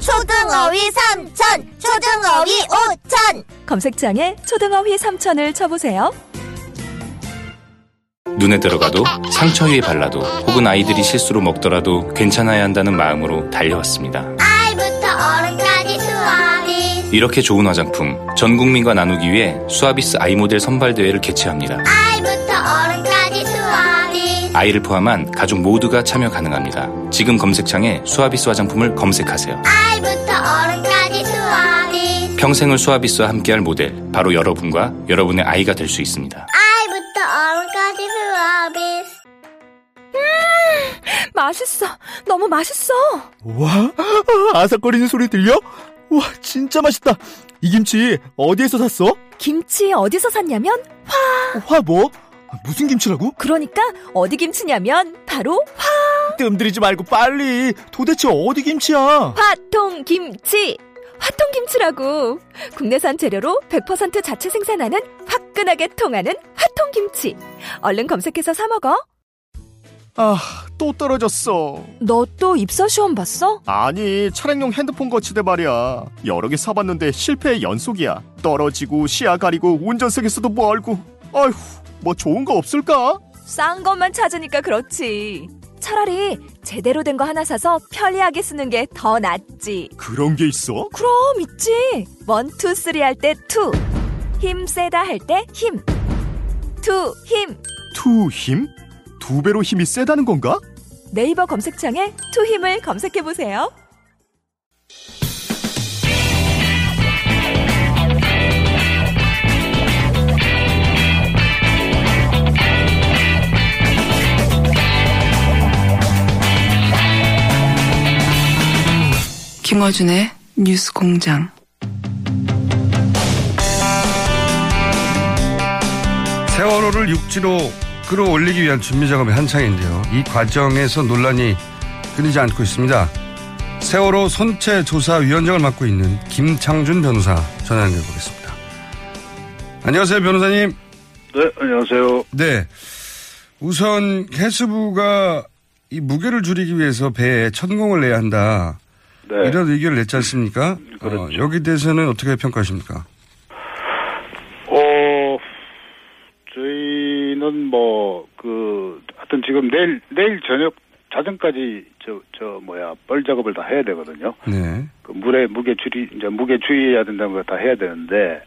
초등어휘 삼천, 초등어휘 오천. 검색창에 초등어휘 3천을 쳐보세요. 눈에 들어가도 상처 위에 발라도 혹은 아이들이 실수로 먹더라도 괜찮아야 한다는 마음으로 달려왔습니다. 아이부터 어른까지 수아비. 이렇게 좋은 화장품 전 국민과 나누기 위해 수아비스 아이 모델 선발 대회를 개최합니다. 수 아이를 포함한 가족 모두가 참여 가능합니다. 지금 검색창에 수아비스 화장품을 검색하세요. 아이부터 어른까지 수아비. 평생을 수아비스와 함께할 모델 바로 여러분과 여러분의 아이가 될 수 있습니다. 아이부터 어른까지 수아비. 맛있어. 너무 맛있어. 와, 아삭거리는 소리 들려? 와, 진짜 맛있다. 이 김치 어디에서 샀어? 김치 어디서 샀냐면 화 뭐? 무슨 김치라고? 그러니까 어디 김치냐면 바로 뜸들이지 말고 빨리. 도대체 어디 김치야? 화통 김치. 화통 김치라고. 국내산 재료로 100% 자체 생산하는 화끈하게 통하는 화통 김치. 얼른 검색해서 사 먹어. 아, 또 떨어졌어. 너 또 입사 시험 봤어? 아니, 차량용 핸드폰 거치대 말이야. 여러 개 사봤는데 실패의 연속이야. 떨어지고 시야 가리고 운전석에서도 멀고. 아휴, 뭐 좋은 거 없을까? 싼 것만 찾으니까 그렇지. 차라리 제대로 된 거 하나 사서 편리하게 쓰는 게 더 낫지. 그런 게 있어? 그럼 있지. one, two, three 할 때 two. 힘 세다 할 때 힘. 투, 힘. 투 힘? 두 배로 힘이 세다는 건가? 네이버 검색창에 투 힘을 검색해 보세요. 김어준의 뉴스 공장. 세월호를 육지로 끌어올리기 위한 준비 작업이 한창인데요. 이 과정에서 논란이 끊이지 않고 있습니다. 세월호 선체 조사 위원장을 맡고 있는 김창준 변호사 전화 연결해 보겠습니다. 안녕하세요, 변호사님. 네, 안녕하세요. 네. 우선 해수부가 이 무게를 줄이기 위해서 배에 천공을 내야 한다. 네. 이런 의견을 냈지 않습니까? 그렇죠. 어, 여기 대해서는 어떻게 평가하십니까? 어, 저희는 뭐, 그, 하여튼 지금 내일, 내일 저녁 자정까지 저, 저, 뭐야, 뻘 작업을 다 해야 되거든요. 네. 그 물에 무게 줄이, 이제 무게 주의해야 된다는 걸 다 해야 되는데,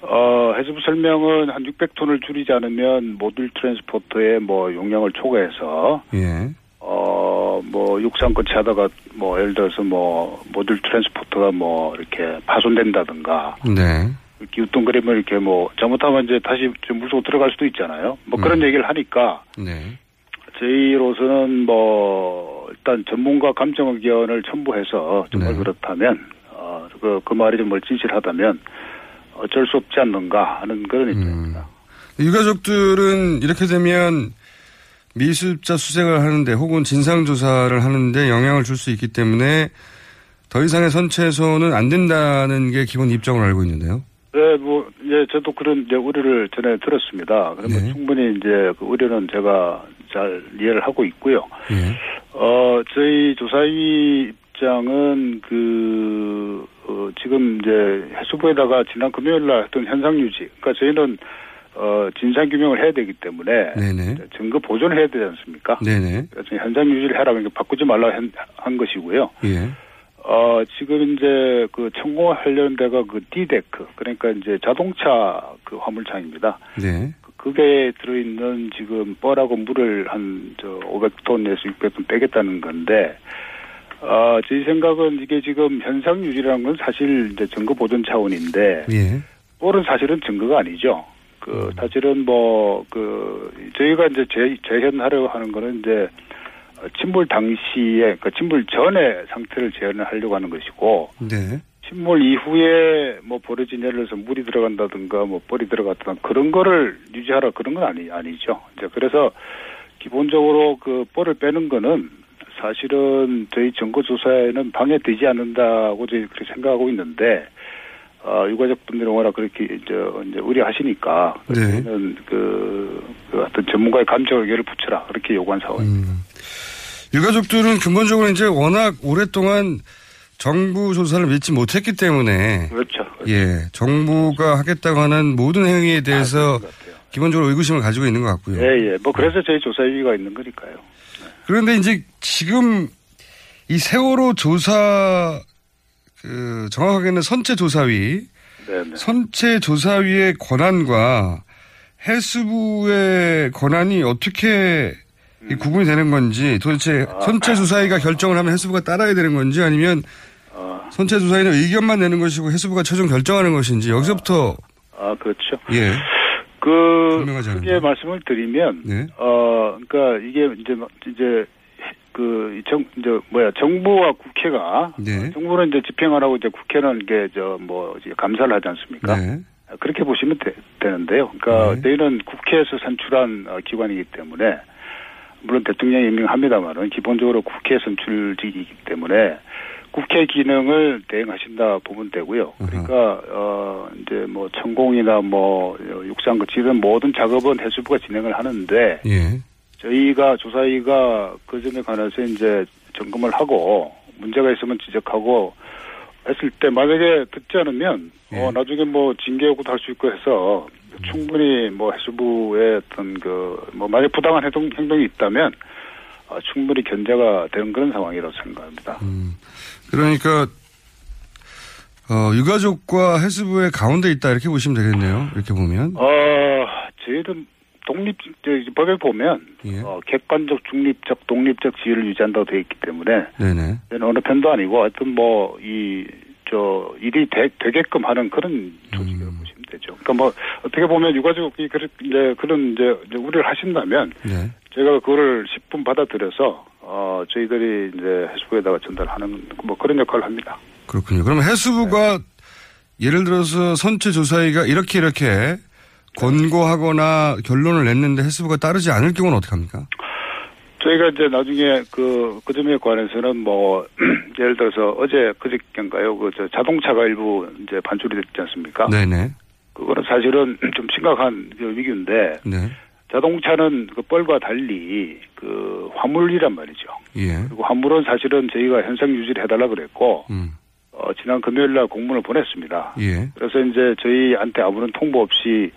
어, 해수부 설명은 한 600톤을 줄이지 않으면 모듈 트랜스포터의 뭐 용량을 초과해서, 예. 어, 뭐, 육상 거치 하다가, 뭐, 예를 들어서 뭐, 모듈 트랜스포터가 뭐, 이렇게 파손된다든가, 네. 이렇게 유통그림을 이렇게 뭐, 잘못하면 이제 다시 좀 물속 들어갈 수도 있잖아요. 뭐 그런 음. 얘기를 하니까, 네. 저희로서는 뭐, 일단 전문가 감정 의견을 첨부해서 정말 네. 그렇다면, 어, 그, 그 말이 정말 진실하다면, 어쩔 수 없지 않는가 하는 그런 입장입니다. 유가족들은 이렇게 되면 미습자 수색을 하는데 혹은 진상조사를 하는데 영향을 줄 수 있기 때문에 더 이상의 선체에서는 안 된다는 게 기본 입장으로 알고 있는데요. 네, 뭐, 예, 저도 그런 이제 우려를 전에 들었습니다. 그러면 네. 충분히 이제 그 우려는 제가 잘 이해를 하고 있고요. 예. 어, 저희 조사위 입장은 그, 어, 지금 이제 해수부에다가 지난 금요일 날 했던 현상 유지. 그러니까 저희는 어, 진상 규명을 해야 되기 때문에 네네. 증거 보존을 해야 되지 않습니까? 네네. 그래서 현상 유지를 이렇게 바꾸지 말라 한, 한 것이고요. 예. 어, 지금 이제 그 천공 관련돼가 그 디데크 그러니까 이제 자동차 그 화물차입니다. 네. 그게 들어있는 지금 뻘하고 물을 한 저 500톤에서 600톤 빼겠다는 건데 어, 저희 생각은 이게 지금 현상 유지라는 건 사실 이제 증거 보존 차원인데 예. 뻘은 사실은 증거가 아니죠. 그 사실은 뭐 그 저희가 이제 재, 재현하려고 하는 거는 이제 어, 침몰 당시에 그 침몰 전에 상태를 재현을 하려고 하는 것이고 네. 침몰 이후에 뭐 벌어진 예를 들어서 물이 들어간다든가 뭐 뻘이 들어갔다든가 그런 거를 유지하라 그런 건 아니 아니죠. 이제 그래서 기본적으로 그 뻘을 빼는 거는 사실은 저희 정거 조사에는 방해되지 않는다고 저희 그렇게 생각하고 있는데 어, 유가족 분들이 워낙 그렇게 이제, 이제 우려하시니까 네. 그, 그 어떤 전문가의 감정 의견을 붙여라 그렇게 요구한 상황입니다. 음. 유가족들은 근본적으로 이제 워낙 오랫동안 정부 조사를 믿지 못했기 때문에 그렇죠. 예 정부가 하겠다고 하는 모든 행위에 대해서 아, 것 같아요. 기본적으로 의구심을 가지고 있는 것 같고요. 예, 예. 뭐 그래서 저희 조사위가 있는 거니까요. 그런데 이제 지금 이 세월호 조사 그 정확하게는 선체 조사위 네, 네. 선체 조사위의 권한과 해수부의 권한이 어떻게 이 구분이 되는 건지 도대체 선체 조사위가 결정을 하면 해수부가 따라야 되는 건지 아니면 아, 선체 조사위는 의견만 내는 것이고 해수부가 최종 결정하는 것인지 여기서부터 아, 그렇죠. 예 그. 크게 말씀을 드리면, 네. 어, 그러니까 이게 이제, 막 이제, 그, 정, 이제, 뭐야, 정부와 국회가, 네. 정부는 이제 집행하라고 이제 국회는 이게, 저, 뭐, 이제 감사를 하지 않습니까? 네. 그렇게 보시면 되, 는데요 그러니까 네. 저희는 국회에서 선출한 어, 기관이기 때문에 물론 대통령이 임명합니다만은 기본적으로 국회 선출직이기 때문에 국회 기능을 대행하신다 보면 되고요. 그러니까 어 이제 뭐 천공이나 뭐 어, 육상 거치 이런 모든 작업은 해수부가 진행을 하는데 예. 저희가 조사위가 그 점에 관해서 이제 점검을 하고 문제가 있으면 지적하고 했을 때 만약에 듣지 않으면 어 나중에 뭐 징계 요구도 할 수 있고 해서 충분히 뭐 해수부의 어떤 그 뭐 만약 부당한 행동, 행동이 있다면 어, 충분히 견제가 되는 그런 상황이라고 생각합니다. 그러니까 어, 유가족과 해수부의 가운데 있다 이렇게 보시면 되겠네요. 이렇게 보면 어 저희는 독립 저, 법에 보면 예. 어, 객관적 중립적 독립적 지위를 유지한다고 되어 있기 때문에 네네. 어느 편도 아니고 하여튼 뭐 이 저 일이 되, 되게끔 하는 그런 조직이라고 음. 보시면 되죠. 그러니까 뭐 어떻게 보면 유가족이 그런 이제 그런 이제, 우려를 하신다면 네. 제가 그거를 10분 받아들여서 어 저희들이 이제 해수부에다가 전달하는 뭐 그런 역할을 합니다. 그렇군요. 그럼 해수부가 예를 들어서 선체 조사위가 이렇게 이렇게 권고하거나 결론을 냈는데 해수부가 따르지 않을 경우는 어떻게 합니까? 저희가 이제 나중에 그, 그 점에 관해서는 뭐, 예를 들어서 어제 그저께인가요? 그, 저 자동차가 일부 이제 반출이 됐지 않습니까? 네네. 그거는 사실은 좀 심각한 그 위기인데, 네. 자동차는 그 뻘과 달리 그 화물이란 말이죠. 예. 그리고 화물은 사실은 저희가 현상 유지를 해달라 그랬고, 음. 어, 지난 금요일 날 공문을 보냈습니다. 예. 그래서 이제 저희한테 아무런 통보 없이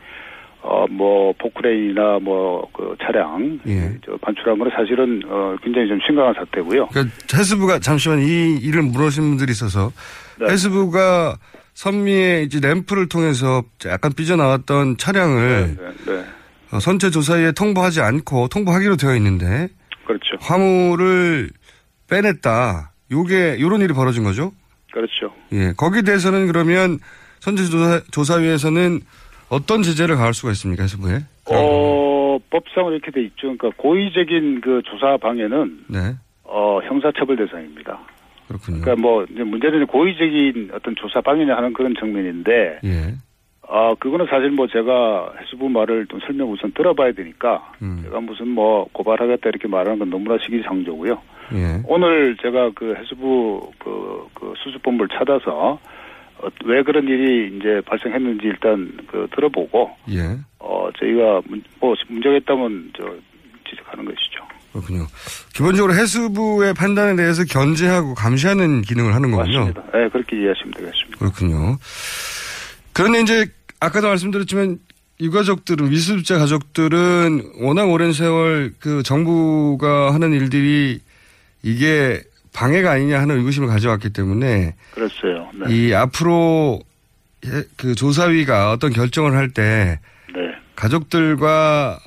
어, 뭐, 포크레인이나 뭐, 그 차량, 예. 저 반출한 거는 사실은, 어, 굉장히 좀 심각한 사태고요. 그러니까 해수부가 잠시만 이 일을 물으신 분들이 있어서 네. 해수부가 선미의 이제 램프를 통해서 약간 삐져나왔던 차량을 네, 네. 어, 선체 조사에 통보하지 않고 통보하기로 되어 있는데 그렇죠. 화물을 빼냈다. 요게 요런 일이 벌어진 거죠? 그렇죠. 예. 거기에 대해서는 그러면 선체 조사 조사위에서는 어떤 제재를 가할 수가 있습니까, 해수부에? 어, 법상은 이렇게 돼 있죠. 그러니까 고의적인 그 조사 방해는, 네. 어, 형사처벌 대상입니다. 그렇군요. 그러니까 뭐, 이제 문제는 고의적인 어떤 조사 방해냐 하는 그런 측면인데, 예. 아, 그거는 사실 뭐 제가 해수부 말을 좀 설명 우선 들어봐야 되니까, 음. 제가 무슨 뭐 고발하겠다 이렇게 말하는 건 너무나 시기상조고요. 예. 오늘 제가 그 해수부 그, 그 수습본부를 찾아서 어, 왜 그런 일이 이제 발생했는지 일단 그 들어보고 예. 어 저희가 문, 뭐 문제가 있다면 저 지적하는 것이죠. 그렇군요. 기본적으로 해수부의 판단에 대해서 견제하고 감시하는 기능을 하는 거군요. 맞습니다. 네, 그렇게 이해하시면 되겠습니다. 그렇군요. 그런데 이제 아까도 말씀드렸지만 유가족들은 미수자 가족들은 워낙 오랜 세월 그 정부가 하는 일들이 이게 방해가 아니냐 하는 의구심을 가져왔기 때문에 그렇어요. 네. 이 앞으로 해- 그 조사위가 어떤 결정을 할때 네. 가족들과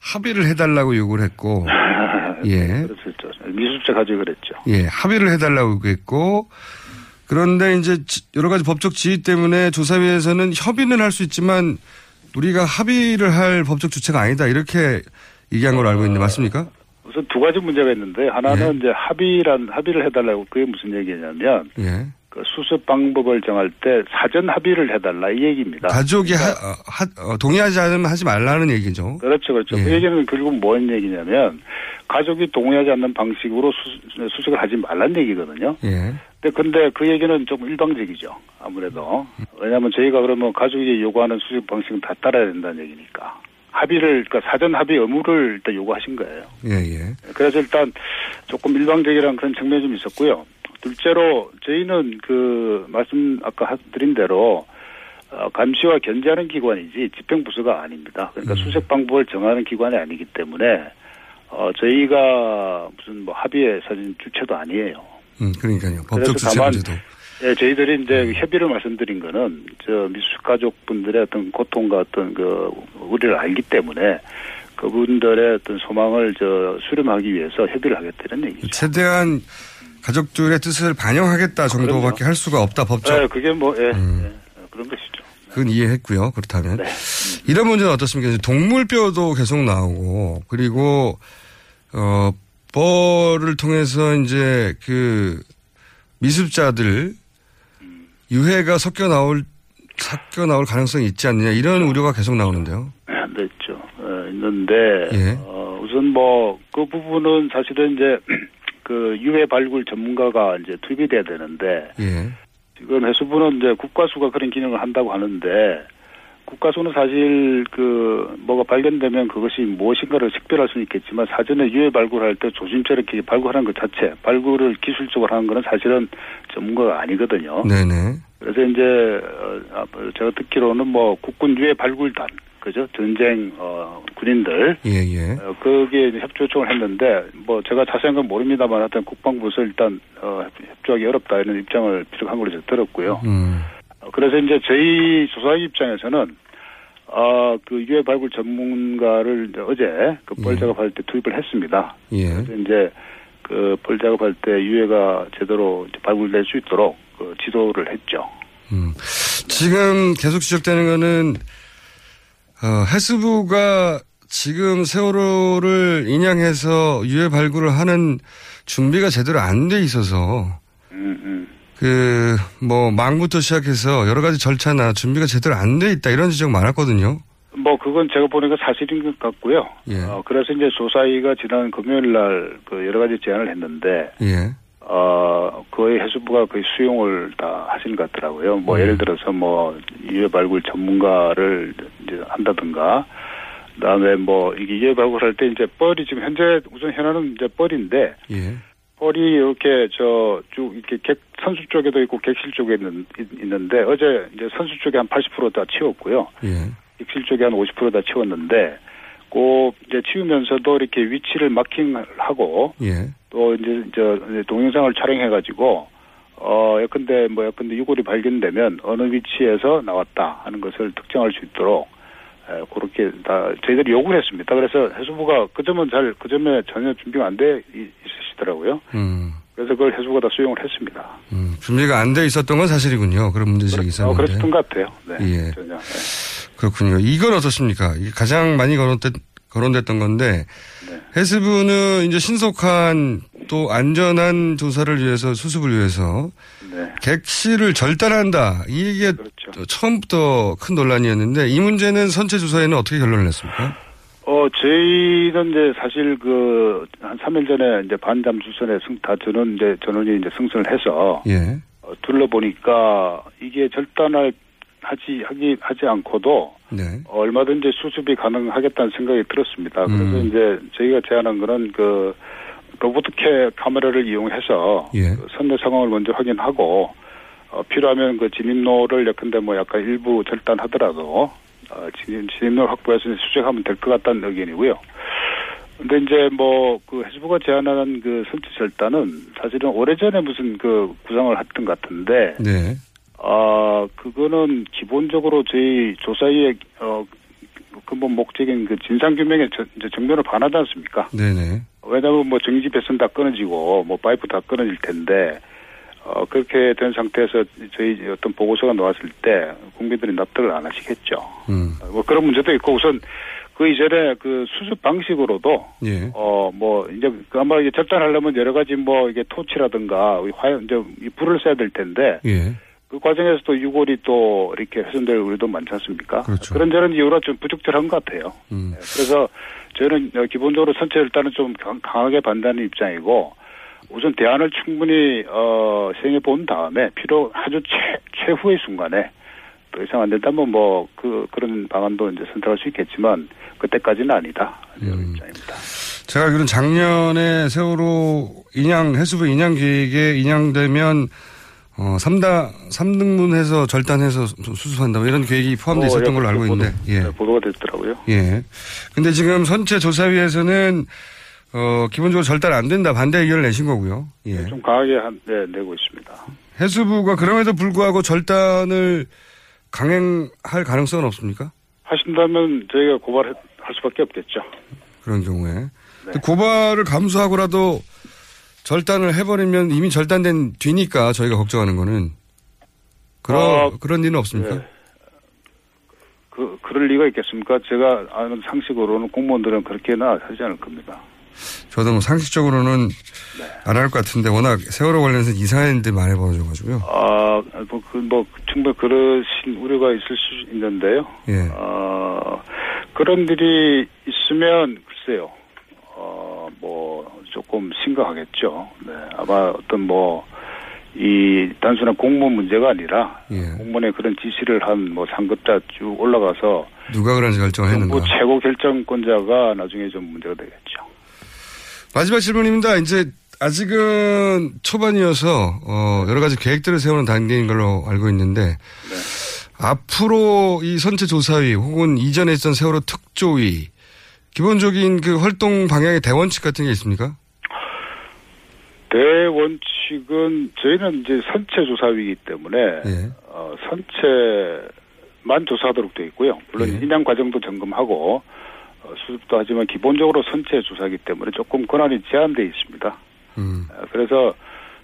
합의를 해달라고 요구를 했고 예. 그렇죠. 미수자 가족이 그랬죠. 예, 합의를 해달라고 했고, 그런데 이제 지- 여러 가지 법적 지위 때문에 조사위에서는 협의는 할 수 있지만 우리가 합의를 할 법적 주체가 아니다 이렇게 얘기한 걸로 알고 있는데 맞습니까? 우선 두 가지 문제가 있는데 하나는 예. 이제 합의란 합의를 해달라고 그게 무슨 얘기냐면 예, 그 수습 방법을 정할 때 사전 합의를 해달라 이 얘기입니다. 가족이 하, 어, 하, 어, 동의하지 않으면 하지 말라는 얘기죠. 그렇죠, 그렇죠. 예. 그 얘기는 결국 뭔 얘기냐면 가족이 동의하지 않는 방식으로 수, 수색을 하지 말란 얘기거든요. 예. 근데 근데 그 얘기는 좀 일방적이죠. 아무래도 왜냐하면 저희가 그러면 가족이 요구하는 수색 방식은 다 따라야 된다는 얘기니까 합의를 그러니까 사전 합의 의무를 일단 요구하신 거예요. 예, 예. 그래서 일단 조금 일방적이라는 그런 측면이 좀 있었고요. 둘째로 저희는 그 말씀 아까 하- 드린 대로 어, 감시와 견제하는 기관이지 집행부서가 아닙니다. 그러니까 음. 수색 방법을 정하는 기관이 아니기 때문에 어, 저희가 무슨 뭐 합의의 사진 주체도 아니에요. 음, 그러니까요. 법적 주체 다만 문제도. 예, 저희들이 이제 협의를 말씀드린 거는 저 미수 가족분들의 어떤 고통과 어떤 그 우려를 알기 때문에 그분들의 어떤 소망을 저 수렴하기 위해서 협의를 하겠다는 얘기죠. 최대한 가족들의 뜻을 반영하겠다 정도밖에 할 수가 없다 법적. 예, 그게 뭐 예, 음. 예, 그런 것이죠. 그건 이해했고요. 그렇다면 네. 이런 문제는 어떻습니까? 동물뼈도 계속 나오고 그리고 어 뻘을 통해서 이제 그 미습자들 유해가 섞여 나올 섞여 나올 가능성이 있지 않느냐 이런 우려가 계속 나오는데요. 네, 있죠. 어, 있는데 예. 어, 우선 뭐 그 부분은 사실은 이제 그 유해 발굴 전문가가 이제 투입이 돼야 되는데 예. 지금 해수부는 이제 국가수가 그런 기능을 한다고 하는데 국가수는 사실 그 뭐가 발견되면 그것이 무엇인가를 식별할 수는 있겠지만 사전에 유해 발굴할 때 조심스럽게 이렇게 발굴하는 것 자체 발굴을 기술적으로 하는 거는 사실은 전문가가 아니거든요. 네네. 그래서 이제 어, 아, 제가 듣기로는 뭐 국군 유해 발굴단 그죠 전쟁 어, 군인들 예예. 어, 거기에 협조 요청을 했는데 뭐 제가 자세한 건 모릅니다만 하여튼 국방부에서 일단 어, 협조하기 어렵다 이런 입장을 비력한 걸로 제가 들었고요. 음. 어, 그래서 이제 저희 조사의 입장에서는 어, 그 유해 발굴 전문가를 이제 어제 그뻘 예. 작업할 때 투입을 했습니다. 예. 그래서 이제 그뻘 작업할 때 유해가 제대로 발굴될 수 있도록 그 지도를 했죠. 음. 지금 계속 지적되는 거는 어, 해수부가 지금 세월호를 인양해서 유해 발굴을 하는 준비가 제대로 안 돼 있어서 음, 음. 그 뭐 망부터 시작해서 여러 가지 절차나 준비가 제대로 안 돼 있다 이런 지적 많았거든요. 뭐 그건 제가 보니까 사실인 것 같고요. 예. 어, 그래서 이제 조사위가 지난 금요일 날 그 여러 가지 제안을 했는데 예. 어 거의 해수부가 거의 수용을 다 하신 것 같더라고요. 뭐 음. 예를 들어서 뭐 유해 발굴 전문가를 이제 한다든가 그다음에 뭐 이게 유해 발굴할 때 이제 뻘이 지금 현재 우선 현안은 이제 뻘인데 예. 뻘이 이렇게 저 쭉 이렇게 객 선수 쪽에도 있고 객실 쪽에 있는 있는데 어제 이제 선수 쪽에 한 80%다 치웠고요. 예. 객실 쪽에 한 50%다 치웠는데 꼭 이제 치우면서도 이렇게 위치를 마킹하고 예. 또 이제 저 동영상을 촬영해 가지고 어 예컨대 뭐 예컨대 유골이 발견되면 어느 위치에서 나왔다 하는 것을 특정할 수 있도록 에, 그렇게 다 저희들이 요구를 했습니다. 그래서 해수부가 그 점은 잘 그 점에 전혀 준비가 안 돼 있으시더라고요. 음. 그래서 그걸 해수부가 다 수용을 했습니다. 음. 준비가 안 돼 있었던 건 사실이군요. 그런 어, 있었는데. 그랬던 것 같아요. 네. 예. 전혀. 네. 그렇군요. 이건 어떻습니까? 가장 많이 거론됐, 거론됐던 건데 네. 해수부는 이제 신속한 또 안전한 조사를 위해서 수습을 위해서 네. 객실을 절단한다. 이게 그렇죠. 처음부터 큰 논란이었는데 이 문제는 선체 조사에는 어떻게 결론을 냈습니까? 어, 저희는 이제 사실 그, 한 3일 전에 이제 반잠 수선에 승, 다 전원, 이제 전원이 이제 승선을 해서, 예. 어, 둘러보니까 이게 절단을 하지, 하기, 하지 않고도, 네. 어, 얼마든지 수습이 가능하겠다는 생각이 들었습니다. 그래서 음. 이제 저희가 제안한 거는 그, 로보트캐 카메라를 이용해서, 예. 그 선내 상황을 먼저 확인하고, 어, 필요하면 그 진입로를 예컨대 뭐 약간 일부 절단하더라도, 어, 진입, 진입로를 확보해서 수색하면 될 것 같다는 의견이고요. 근데 이제 뭐 그 해수부가 제안하는 그 선체 절단은 사실은 오래전에 무슨 그 구상을 했던 것 같은데, 네. 아, 그거는 기본적으로 저희 조사의 어 근본 목적인 그 저- 이제 정면을 반하지 않습니까? 네네. 왜냐하면 뭐 전기 배선 다 끊어지고 뭐 파이프 다 끊어질 텐데 어 그렇게 된 상태에서 저희 어떤 보고서가 나왔을 때 국민들이 납득을 안 하시겠죠. 음. 뭐 그런 문제도 있고 우선 그 이전에 그 수습 방식으로도 예. 어뭐 이제 그 아마 이게 절단하려면 여러 가지 뭐 이게 토치라든가 이 화염 이제 이 불을 써야 될 텐데 예. 그 과정에서 또 유골이 또 이렇게 훼손될 우리도 많지 않습니까? 그렇죠. 런 저런 이유로 좀 부적절한 것 같아요. 음. 네, 그래서 저는 어, 기본적으로 선체 일단은 좀 강- 강하게 반대하는 입장이고 우선 대안을 충분히 어 생각해 본 다음에 필요 아주 최 최후의 순간에 더 이상 안 된다면 뭐 그 그런 방안도 이제 선택할 수 있겠지만 그때까지는 아니다 이런 음. 입장입니다. 제가 알기로는 작년에 세월호 인양, 해수부 인양 계획에 인양되면 어, 3다, 3등분해서 절단해서 좀 수습한다. 뭐 이런 계획이 포함되어 있었던 어, 걸로 알고 보도- 있는데, 예. 네, 보도가 됐더라고요. 예. 근데 지금 선체 조사위에서는, 어, 기본적으로 절단 안 된다. 반대 의견을 내신 거고요. 예. 좀 강하게 한, 네, 내고 있습니다. 해수부가 그럼에도 불구하고 절단을 강행할 가능성은 없습니까? 하신다면 저희가 고발할 수밖에 없겠죠. 그런 경우에. 네. 고발을 감수하고라도 절단을 해버리면 이미 절단된 뒤니까 저희가 걱정하는 거는 그런 어, 그런 일은 없습니까? 네. 그 그럴 리가 있겠습니까? 제가 아는 상식으로는 공무원들은 그렇게나 하지 않을 겁니다. 저도 뭐 상식적으로는 네. 안할 것 같은데 워낙 세월호 관련해서 이상한 일들이 많이 벌어져가지고요. 아, 뭐, 그, 뭐, 충분히 그러신 우려가 있을 수 있는데요. 예. 어, 그런 일이 있으면, 글쎄요, 어, 뭐, 조금 심각하겠죠. 네. 아마 어떤 뭐, 이, 단순한 공무원 문제가 아니라, 예. 공무원의 그런 지시를 한 뭐 상급자 쭉 올라가서, 누가 그런지 결정을 했는가. 최고 결정권자가 나중에 좀 문제가 되겠죠. 마지막 질문입니다. 이제 아직은 초반이어서 어, 여러 가지 계획들을 세우는 단계인 걸로 알고 있는데 앞으로 이 선체 조사위 혹은 이전에 있던 세월호 특조위 기본적인 그 활동 방향의 대원칙 같은 게 있습니까? 대원칙은 저희는 이제 선체 조사위이기 때문에 예. 어, 선체만 조사하도록 되어 있고요. 물론 예. 인양 과정도 점검하고 어, 수습도 하지만 기본적으로 선체 조사이기 때문에 조금 권한이 제한되어 있습니다. 음. 어, 그래서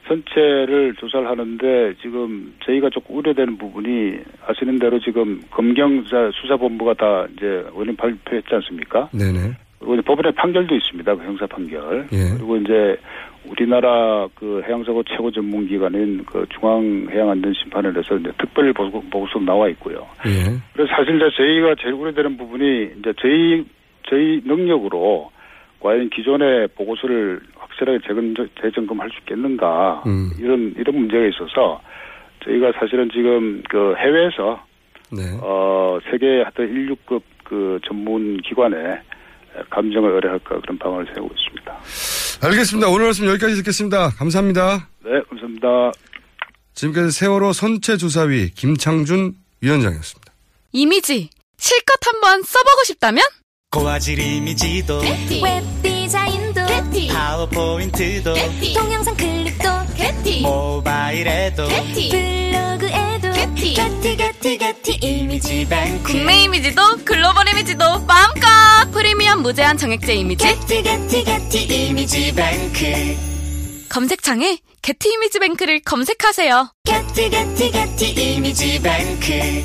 선체를 조사를 하는데 지금 저희가 조금 우려되는 부분이 아시는 대로 지금 검경자 수사본부가 다 이제 원인 발표했지 않습니까? 네네. 그리고 법원의 판결도 있습니다. 그 형사 판결. 예. 그리고 이제 우리나라 그 해양사고 최고 전문 기관인 그 중앙해양안전심판원에서 이제 특별 보고, 보고서 나와 있고요. 예. 그래서 사실 이제 저희가 제일 우려되는 부분이 이제 저희 저희 능력으로 과연 기존의 보고서를 확실하게 재건, 재점검할 수 있겠는가 음. 이런 이런 문제가 있어서 저희가 사실은 지금 그 해외에서 네. 어 세계 하여튼 1류급 그 전문 기관에 감정을 의뢰할까 그런 방안을 세우고 있습니다. 알겠습니다. 오늘 말씀 여기까지 듣겠습니다. 감사합니다. 네, 감사합니다. 지금까지 세월호 선체 조사위 김창준 위원장이었습니다. 이미지 실컷 한번 써보고 싶다면 고화질 이미지도 웹 디자인도 파워포인트도 동영상 클립도 모바일에도 블로그에도 게티 게티 게티 이미지 뱅크 국내 이미지도 글로벌 이미지도 마음껏 프리미엄 무제한 정액제 이미지 게티 게티 게티 이미지 뱅크 검색창에 게티 이미지 뱅크를 검색하세요. 게티 게티 게티 이미지 뱅크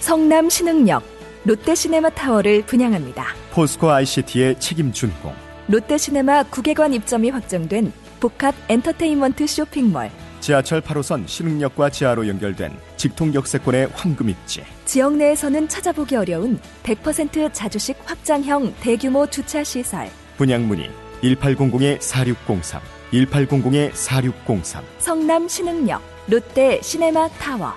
성남 신흥역 롯데시네마 타워를 분양합니다. 포스코 ICT의 책임 준공. 롯데시네마 구개관 입점이 확정된 복합 엔터테인먼트 쇼핑몰. 지하철 8호선 신흥역과 지하로 연결된 직통 역세권의 황금 입지. 지역 내에서는 찾아보기 어려운 100% 자주식 확장형 대규모 주차 시설. 분양 문의 1800-4603, 1800-4603. 성남 신흥역 롯데 시네마 타워.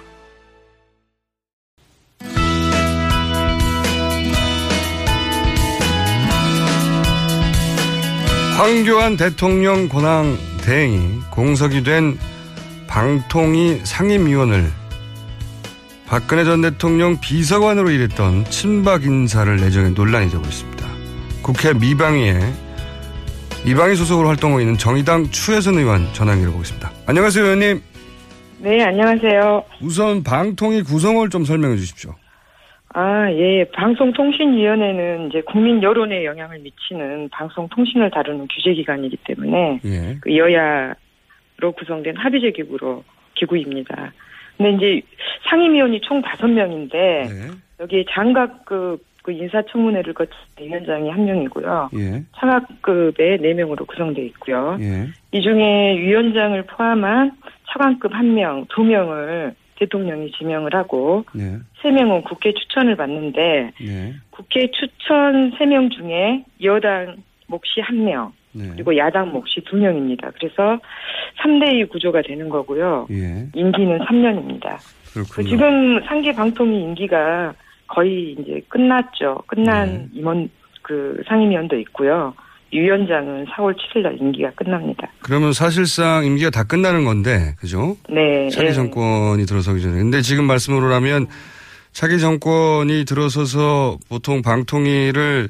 황교안 대통령 권한 대행이 공석이 된 방통위 상임위원을 박근혜 전 대통령 비서관으로 일했던 친박 인사를 내정해 논란이 되고 있습니다. 국회 미방위에 미방위 소속으로 활동하고 있는 정의당 추혜선 의원 전화기를 보겠습니다. 안녕하세요, 의원님. 네, 안녕하세요. 우선 방통위 구성을 좀 설명해 주십시오. 아, 예. 방송통신위원회는 이제 국민 여론에 영향을 미치는 방송통신을 다루는 규제기관이기 때문에 예. 그 여야 로 구성된 합의제 기구로 기구입니다. 근데 이제 상임위원이 총 다섯 명인데 네. 여기 장각 그그 인사청문회를 거친 위원장이 한 명이고요. 예. 차관급에 네 명으로 구성돼 있고요. 예. 이 중에 위원장을 포함한 차관급 한 명, 두 명을 대통령이 지명을 하고 예. 세 명은 국회 추천을 받는데 예. 국회 추천 세 명 중에 여당 몫이 한 명, 네. 그리고 야당 몫이 두 명입니다. 그래서 3대2 구조가 되는 거고요. 예. 임기는 3년입니다. 그. 지금 상계 방통위 임기가 거의 이제 끝났죠. 끝난 네. 임원 그 상임위원도 있고요. 위원장은 4월 7일 날 임기가 끝납니다. 그러면 사실상 임기가 다 끝나는 건데, 그죠? 네. 차기 예. 정권이 들어서기 전에. 근데 지금 말씀으로라면 차기 정권이 들어서서 보통 방통위를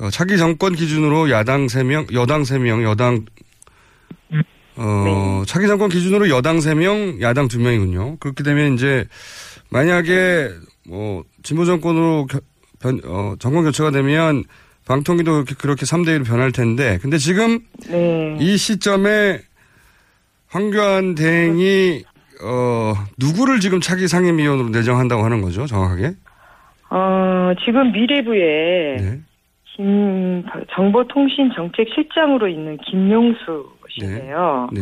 어, 차기 정권 기준으로 야당 3명, 여당 3명, 여당 어, 차기 정권 기준으로 여당 3명, 야당 2명이군요. 그렇게 되면 이제 만약에 뭐 진보 정권으로 겨- 변, 어, 정권 교체가 되면 방통위도 그렇게, 그렇게 3대 1로 변할 텐데 근데 지금 네. 이 시점에 황교안 대행이 어, 누구를 지금 차기 상임위원으로 내정한다고 하는 거죠, 정확하게? 어, 지금 미래부에 네. 김 정보통신정책실장으로 있는 김용수 씨인데요. 네.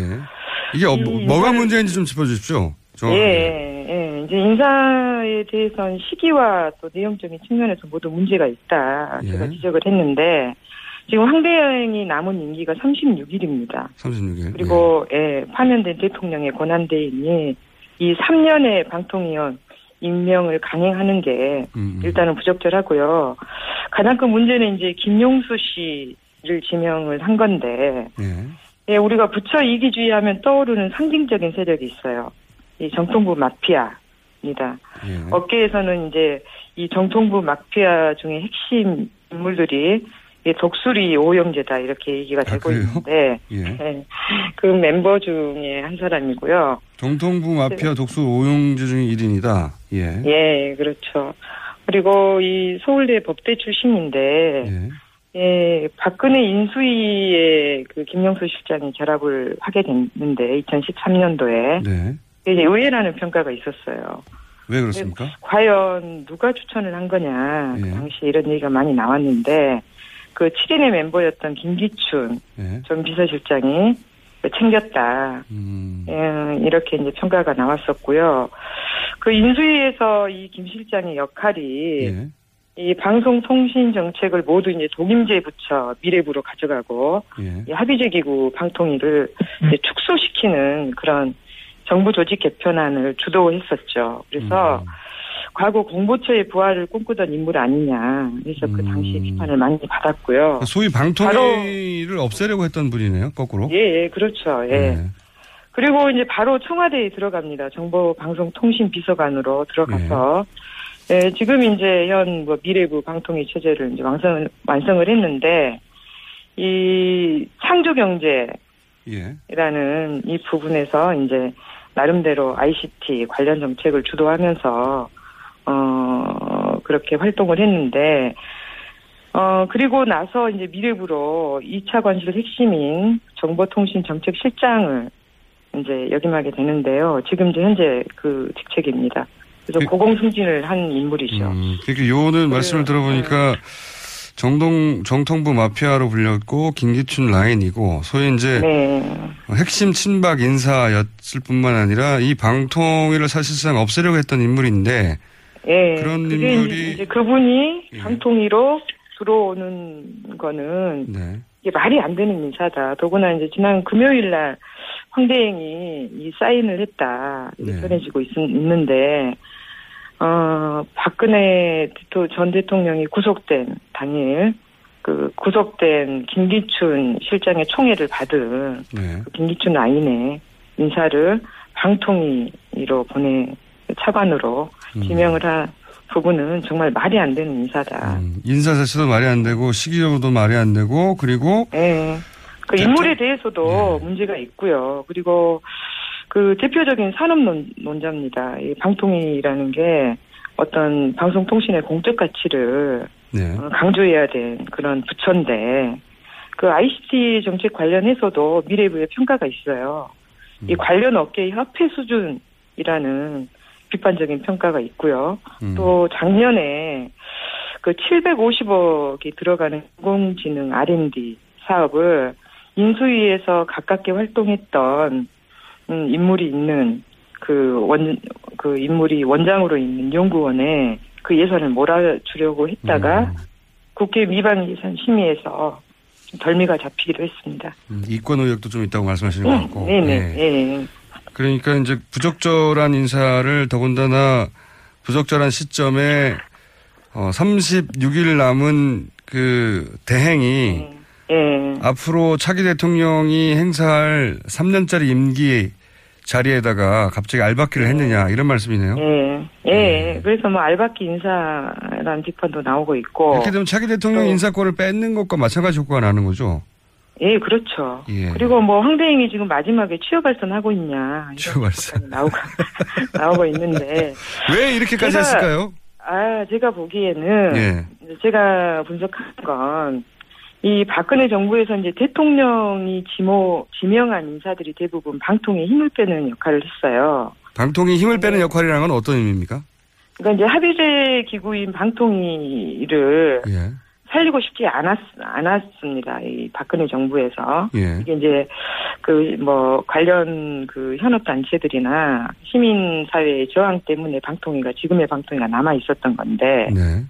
이게 어, 뭐- 이 뭐가 문제인지 좀 짚어주십시오. 예. 예, 예. 이제 인사에 대해서는 시기와 또 내용적인 측면에서 모두 문제가 있다. 예. 제가 지적을 했는데, 지금 황대영이 남은 임기가 36일입니다. 36일. 그리고, 예, 파면된 대통령의 권한대행이 이 3년의 방통위원 임명을 강행하는 게 음, 음. 일단은 부적절하고요. 가장 큰 문제는 이제 김용수 씨를 지명을 한 건데, 예. 예, 우리가 부처 이기주의 하면 떠오르는 상징적인 세력이 있어요. 이 정통부 마피아입니다. 예. 업계에서는 이제 이 정통부 마피아 중에 핵심 인물들이 이 독수리 오영재다 이렇게 얘기가 되고 아, 그래요? 있는데 예. 예, 그 멤버 중에 한 사람이고요. 정통부 마피아 독수 오용재 중에 1인이다. 예. 예, 그렇죠. 그리고 이 서울대 법대 출신인데 예. 예, 박근혜 인수위에 그 김영수 실장이 결합을 하게 됐는데 2013년도에 네. 이제 의외라는 평가가 있었어요. 왜 그렇습니까? 과연 누가 추천을 한 거냐 그 예. 당시 이런 얘기가 많이 나왔는데 그 7인의 멤버였던 김기춘 예. 전 비서실장이 챙겼다. 음. 예, 이렇게 이제 평가가 나왔었고요. 그 인수위에서 이 김 실장의 역할이 예. 이 방송통신 정책을 모두 이제 독임제 부처 미래부로 가져가고 예. 이 합의제 기구 방통위를 축소시키는 그런 정부 조직 개편안을 주도했었죠. 그래서 음. 과거 공보처의 부활을 꿈꾸던 인물 아니냐. 그래서 그 당시 음. 비판을 많이 받았고요. 소위 방통위를 없애려고 했던 분이네요, 거꾸로. 예, 예, 그렇죠. 예. 그리고 이제 바로 청와대에 들어갑니다. 정보방송통신비서관으로 들어가서 예, 지금 이제 현 뭐 미래부 방통위 체제를 이제 완성을 완성을 했는데 이 창조경제 라는 예. 이 부분에서 이제 나름대로 ICT 관련 정책을 주도하면서 어 그렇게 활동을 했는데 어 그리고 나서 이제 미래부로 2차 관실 핵심인 정보통신정책실장을 이제 역임하게 되는데요. 지금 이제 현재 그 직책입니다. 그래서 고공승진을 한 인물이죠. 음, 그러니까 요는 말씀을 들어보니까 정동 정통부 마피아로 불렸고 김기춘 라인이고 소위 이제 네. 핵심 친박 인사였을 뿐만 아니라 이 방통위를 사실상 없애려고 했던 인물인데 예. 그런 인물이- 이제 그분이 예. 방통위로 들어오는 거는 네. 이게 말이 안 되는 인사다. 더구나 이제 지난 금요일 날 황대행이 이 사인을 했다. 이렇게 네. 전해지고 있, 있는데 어 박근혜 전 대통령이 구속된 당일 그 구속된 김기춘 실장의 총애를 받은 네. 그 김기춘 라인의 인사를 방통위로 보내 차관으로 음. 지명을 한 부분은 정말 말이 안 되는 인사다. 인사 자체도 말이 안 되고 시기적으로도 말이 안 되고 그리고 예. 그 인물에 대해서도 문제가 있고요. 그리고 그 대표적인 산업 논, 논자입니다. 이 방통위라는 게 어떤 방송통신의 공적 가치를 네. 어, 강조해야 된 그런 부처인데 그 ICT 정책 관련해서도 미래부의 평가가 있어요. 이 관련 업계의 협회 수준이라는 비판적인 평가가 있고요. 음. 또 작년에 그 750억이 들어가는 인공지능 R&D 사업을 인수위에서 가깝게 활동했던 음, 인물이 있는 그 원, 그 인물이 원장으로 있는 연구원에 그 예산을 몰아주려고 했다가 음. 국회 위반 예산 심의에서 좀 덜미가 잡히기도 했습니다. 음, 이권 의혹도 좀 있다고 말씀하시는 것 같고. 네네. 예. 예. 그러니까 이제 부적절한 인사를 더군다나 부적절한 시점에 어, 36일 남은 그 대행이 예. 앞으로 차기 대통령이 행사할 3년짜리 임기 자리에다가 갑자기 알박기를 했느냐 이런 말씀이네요. 예. 예. 그래서 뭐 알바끼 인사라는 비판도 나오고 있고. 이렇게 되면 차기 대통령 또- 인사권을 뺏는 것과 마찬가지 효과가 나는 거죠. 예, 그렇죠. 예. 그리고 뭐 황대행이 지금 마지막에 취업 발선하고 있냐. 취업 발선. 나오고, 나오고 있는데. 왜 이렇게까지 제가- 했을까요? 아, 제가 보기에는. 예. 제가 분석한 건, 이 박근혜 정부에서 이제 대통령이 지모, 지명한 인사들이 대부분 방통에 힘을 빼는 역할을 했어요. 방통이 힘을 빼는 역할이라는 건 어떤 의미입니까? 그러니까 이제 합의제 기구인 방통위를 예. 살리고 싶지 않았, 않았습니다. 이 박근혜 정부에서. 예. 이게 이제 그 뭐 관련 그 현업 단체들이나 시민 사회의 저항 때문에 방통위가 지금의 방통위가 남아 있었던 건데 네.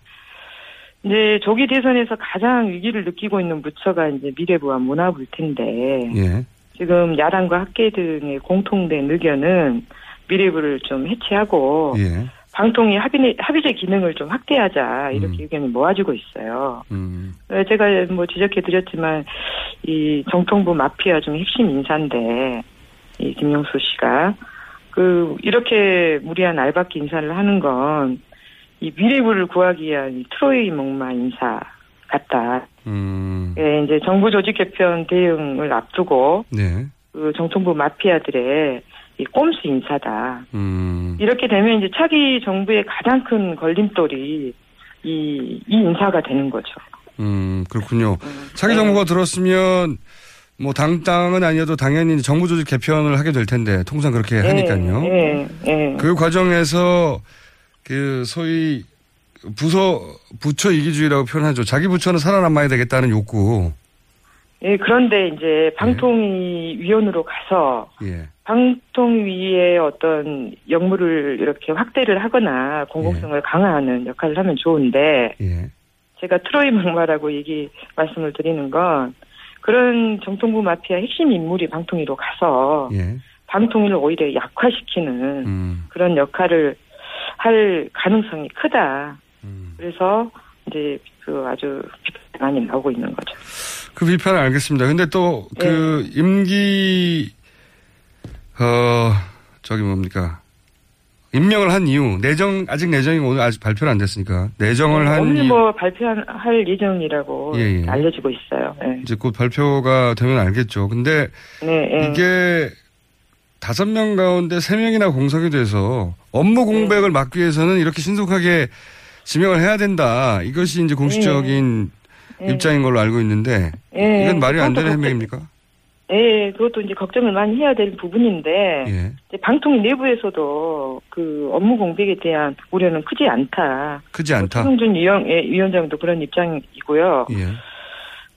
이제 조기 대선에서 가장 위기를 느끼고 있는 부처가 이제 미래부와 문화부일 텐데 예. 지금 야당과 학계 등의 공통된 의견은 미래부를 좀 해체하고 예. 방통위 합의 합의제 기능을 좀 확대하자 이렇게 의견이 모아지고 있어요. 음. 어, 제가 뭐 지적해 드렸지만 이 정통부 마피아 중 핵심 인사인데 이 김용수 씨가 그 이렇게 무리한 알바끼 인사를 하는 건 이 미래부를 구하기 위한 이 트로이 목마 인사 같다. 음. 예, 이제 정부 조직 개편 대응을 앞두고 네. 그 정통부 마피아들의 이 꼼수 인사다. 음. 이렇게 되면 이제 차기 정부의 가장 큰 걸림돌이 이, 이 인사가 되는 거죠. 음, 그렇군요. 차기 정부가 들었으면 뭐 당당은 아니어도 당연히 정부 조직 개편을 하게 될 텐데 통상 그렇게 하니까요. 예, 예. 그 과정에서 그 소위 부서 부처 이기주의라고 표현하죠. 자기 부처는 살아남아야 되겠다는 욕구. 예, 그런데 이제 방통위 위원으로 가서 예. 방통위의 어떤 역무를 이렇게 확대를 하거나 공공성을 강화하는 역할을 하면 좋은데 예. 제가 트로이 목마라고 얘기 말씀을 드리는 건 그런 정통부 마피아 핵심 인물이 방통위로 가서 예. 방통위를 오히려 약화시키는 음. 그런 역할을 할 가능성이 크다. 음. 그래서 이제 그 아주 비판이 많이 나오고 있는 거죠. 그 비판을 알겠습니다. 근데 또그 네. 임기 어 저기 뭡니까 임명을 한 이유 내정 아직 내정이 오늘 아직 발표는 안 됐으니까 내정을 한 오늘 이유 뭐 발표할 예정이라고 예, 예. 알려지고 있어요. 네. 이제 곧 발표가 되면 알겠죠. 근데 네, 예. 이게 다섯 명 가운데 세 명이나 공석이 돼서 업무 공백을 막기 위해서는 이렇게 신속하게 지명을 해야 된다. 이것이 이제 공식적인 예. 입장인 걸로 알고 있는데 예. 이건 말이 안 되는 해명입니까? 예, 그것도 이제 걱정을 많이 해야 될 부분인데 예. 이제 방통위 내부에서도 그 업무 공백에 대한 우려는 크지 않다. 크지 않다. 최승준 위원, 예, 위원장도 그런 입장이고요. 예.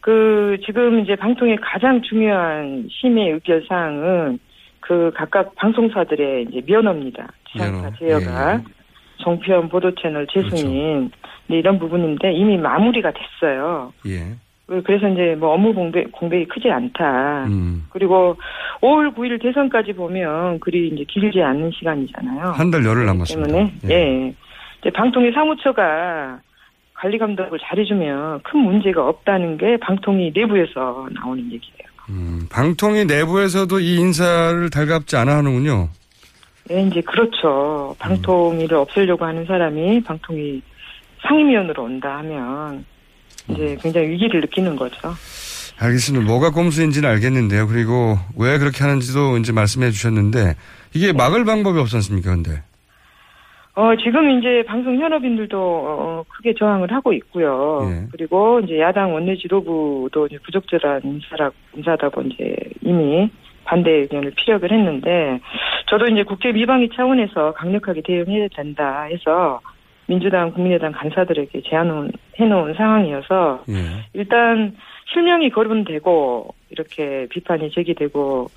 그 지금 이제 방통의 가장 중요한 심의 의결 사항은 그 각각 방송사들의 이제 면허입니다. 지상파. 제어가 예, 정편 보도 채널 재승인 네, 이런 부분인데 이미 마무리가 됐어요. 예. 그래서 이제 뭐 업무 공백 공백이 크지 않다. 음. 그리고 5월 9일 대선까지 보면 그리 이제 길지 않은 시간이잖아요. 한 달 열흘 남았습니다. 때문에 예. 이제 방통위 사무처가 관리 감독을 잘해주면 큰 문제가 없다는 게 방통위 내부에서 나오는 얘기예요. 음, 방통위 내부에서도 이 인사를 달갑지 않아 하는군요. 예, 이제 그렇죠. 방통위를 없애려고 하는 사람이 방통위 상임위원으로 온다 하면 이제 굉장히 위기를 느끼는 거죠. 알겠습니다. 뭐가 꼼수인지는 알겠는데요. 그리고 왜 그렇게 하는지도 이제 말씀해 주셨는데 이게 막을 방법이 없지 않습니까, 근데? 어, 지금 이제 방송 현업인들도 어, 크게 저항을 하고 있고요. 예. 그리고 이제 야당 원내 지도부도 이제 부적절한 인사라, 인사다고 이제 이미 반대 의견을 피력을 했는데 저도 이제 국회 미방위 차원에서 강력하게 대응해야 된다 해서 민주당, 국민의당 간사들에게 제안을 해놓은 상황이어서 예. 일단 실명이 거론되고 이렇게 비판이 제기되고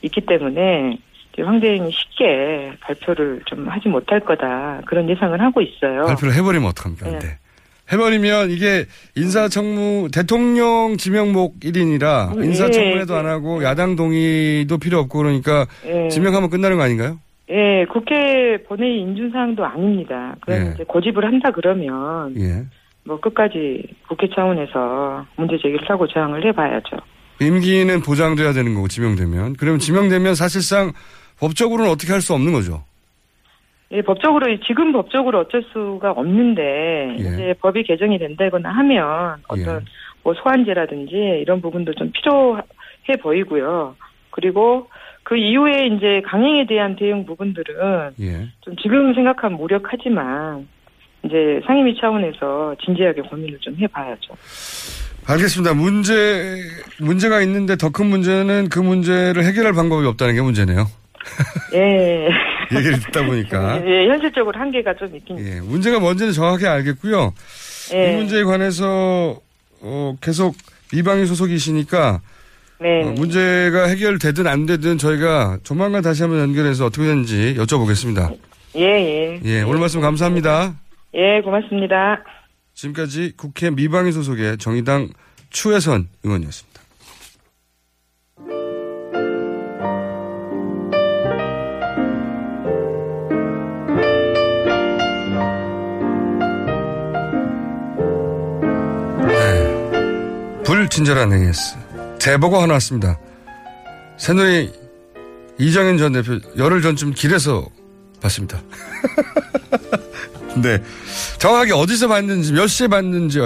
있기 때문에 황대행이 쉽게 발표를 좀 하지 못할 거다 그런 예상을 하고 있어요. 발표를 해버리면 어떡합니까? 네. 네. 해버리면 이게 인사청무 대통령 지명목 1인이라 음, 인사청문회도 예, 안 하고 야당 동의도 필요 없고 그러니까 예. 지명하면 끝나는 거 아닌가요? 예, 국회 본회의 인준사항도 아닙니다. 그럼 예. 이제 고집을 한다 그러면 예. 뭐 끝까지 국회 차원에서 문제 제기를 하고 저항을 해봐야죠. 임기는 보장돼야 되는 거고 지명되면 그러면 지명되면 사실상 법적으로는 어떻게 할 수 없는 거죠. 예, 법적으로 지금 법적으로 어쩔 수가 없는데 예. 이제 법이 개정이 된다거나 하면 어떤 뭐 소환제라든지 이런 부분도 좀 필요해 보이고요. 그리고 그 이후에 이제 강행에 대한 대응 부분들은 예. 좀 지금 생각하면 무력하지만 이제 상임위 차원에서 진지하게 고민을 좀 해봐야죠. 알겠습니다. 문제 문제가 있는데 더 큰 문제는 그 문제를 해결할 방법이 없다는 게 문제네요. 예. 얘기를 듣다 보니까 예, 현실적으로 한계가 좀 있긴 예, 문제가 뭔지는 정확히 알겠고요. 예. 이 문제에 관해서 어, 계속 미방위 소속이시니까 네. 어, 문제가 해결되든 안 되든 저희가 조만간 다시 한번 연결해서 어떻게 되는지 여쭤보겠습니다. 예, 예. 예, 오늘 말씀 감사합니다. 예, 고맙습니다. 지금까지 국회 미방위 소속의 정의당 추혜선 의원이었습니다. 네. 불친절한 AS. 제보가 하나 왔습니다. 새누리 이정현 전 대표 열흘 전쯤 길에서 봤습니다. 네. 정확하게 어디서 봤는지, 몇 시에 봤는지,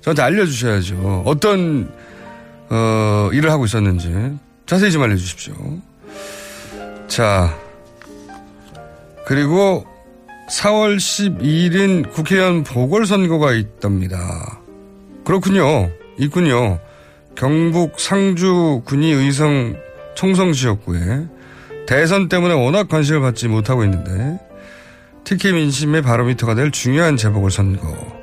저한테 알려주셔야죠. 어떤, 어, 일을 하고 있었는지. 자세히 좀 알려주십시오. 자. 그리고 4월 12일인 국회의원 보궐선거가 있답니다. 그렇군요. 있군요. 경북 상주 군위 의성 총성 지역구에 대선 때문에 워낙 관심을 받지 못하고 있는데 특히 민심의 바로미터가 될 중요한 재보궐선거라며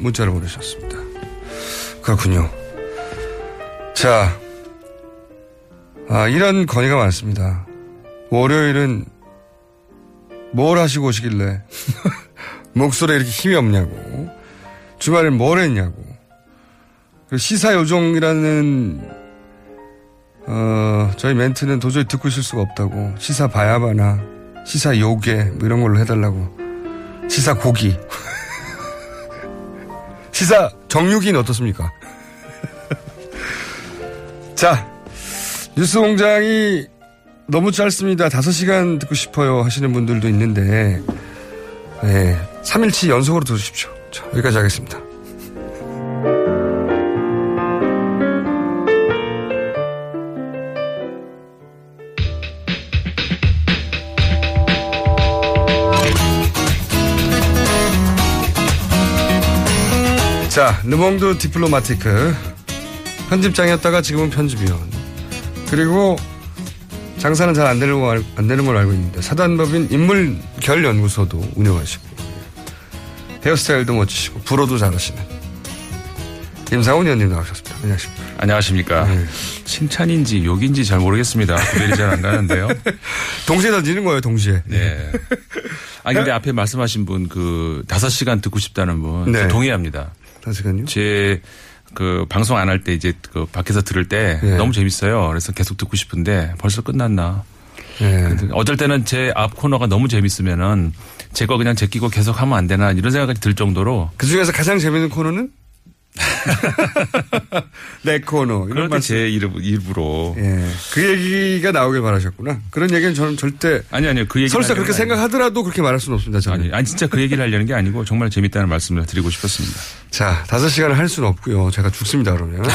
문자를 보내셨습니다. 그렇군요. 자, 아, 이런 건의가 많습니다. 월요일은 뭘 하시고 오시길래 목소리에 이렇게 힘이 없냐고 주말엔 뭘 했냐고 시사요정이라는 어, 저희 멘트는 도저히 듣고 있을 수가 없다고 시사 바야바나 시사 요괴 뭐 이런 걸로 해달라고 시사 고기 시사 정육인 어떻습니까? 자 뉴스 공장이 너무 짧습니다. 5시간 듣고 싶어요 하시는 분들도 있는데 네, 3일치 연속으로 들으십시오. 자, 여기까지 하겠습니다. 자, 르몽드 디플로마티크 편집장이었다가 지금은 편집위원 그리고 장사는 잘 안 되는, 걸, 안 되는 걸 알고 있는데 사단법인 인문결 연구소도 운영하시고 헤어스타일도 멋지시고 불어도 잘하시는 임상훈 위원님 나오셨습니다. 안녕하십니까. 안녕하십니까. 네. 칭찬인지 욕인지 잘 모르겠습니다. 구별이 잘 안 가는데요. 동시에 던지는 거예요, 동시에. 네. 아니, 근데 앞에 말씀하신 분, 그, 다섯 시간 듣고 싶다는 분, 네. 동의합니다. 시간요? 제, 그, 방송 안 할 때 이제 그, 밖에서 들을 때 네. 너무 재밌어요. 그래서 계속 듣고 싶은데 벌써 끝났나. 네. 어떨 때는 제 앞 코너가 너무 재밌으면은 제거 그냥 제끼고 계속 하면 안 되나 이런 생각이 들 정도로 그 중에서 가장 재밌는 코너는? 내 코너. 이런 말씀. 제 이름, 일부러. 예. 그 얘기가 나오길 바라셨구나. 그런 얘기는 저는 절대. 아니, 아니요. 그 얘기. 설사 그렇게 생각하더라도 그렇게 말할 수는 없습니다. 저는. 아니, 아니, 진짜 그 얘기를 하려는 게 아니고 정말 재밌다는 말씀을 드리고 싶었습니다. 자, 다섯 시간을 할 수는 없고요. 제가 죽습니다, 그러면.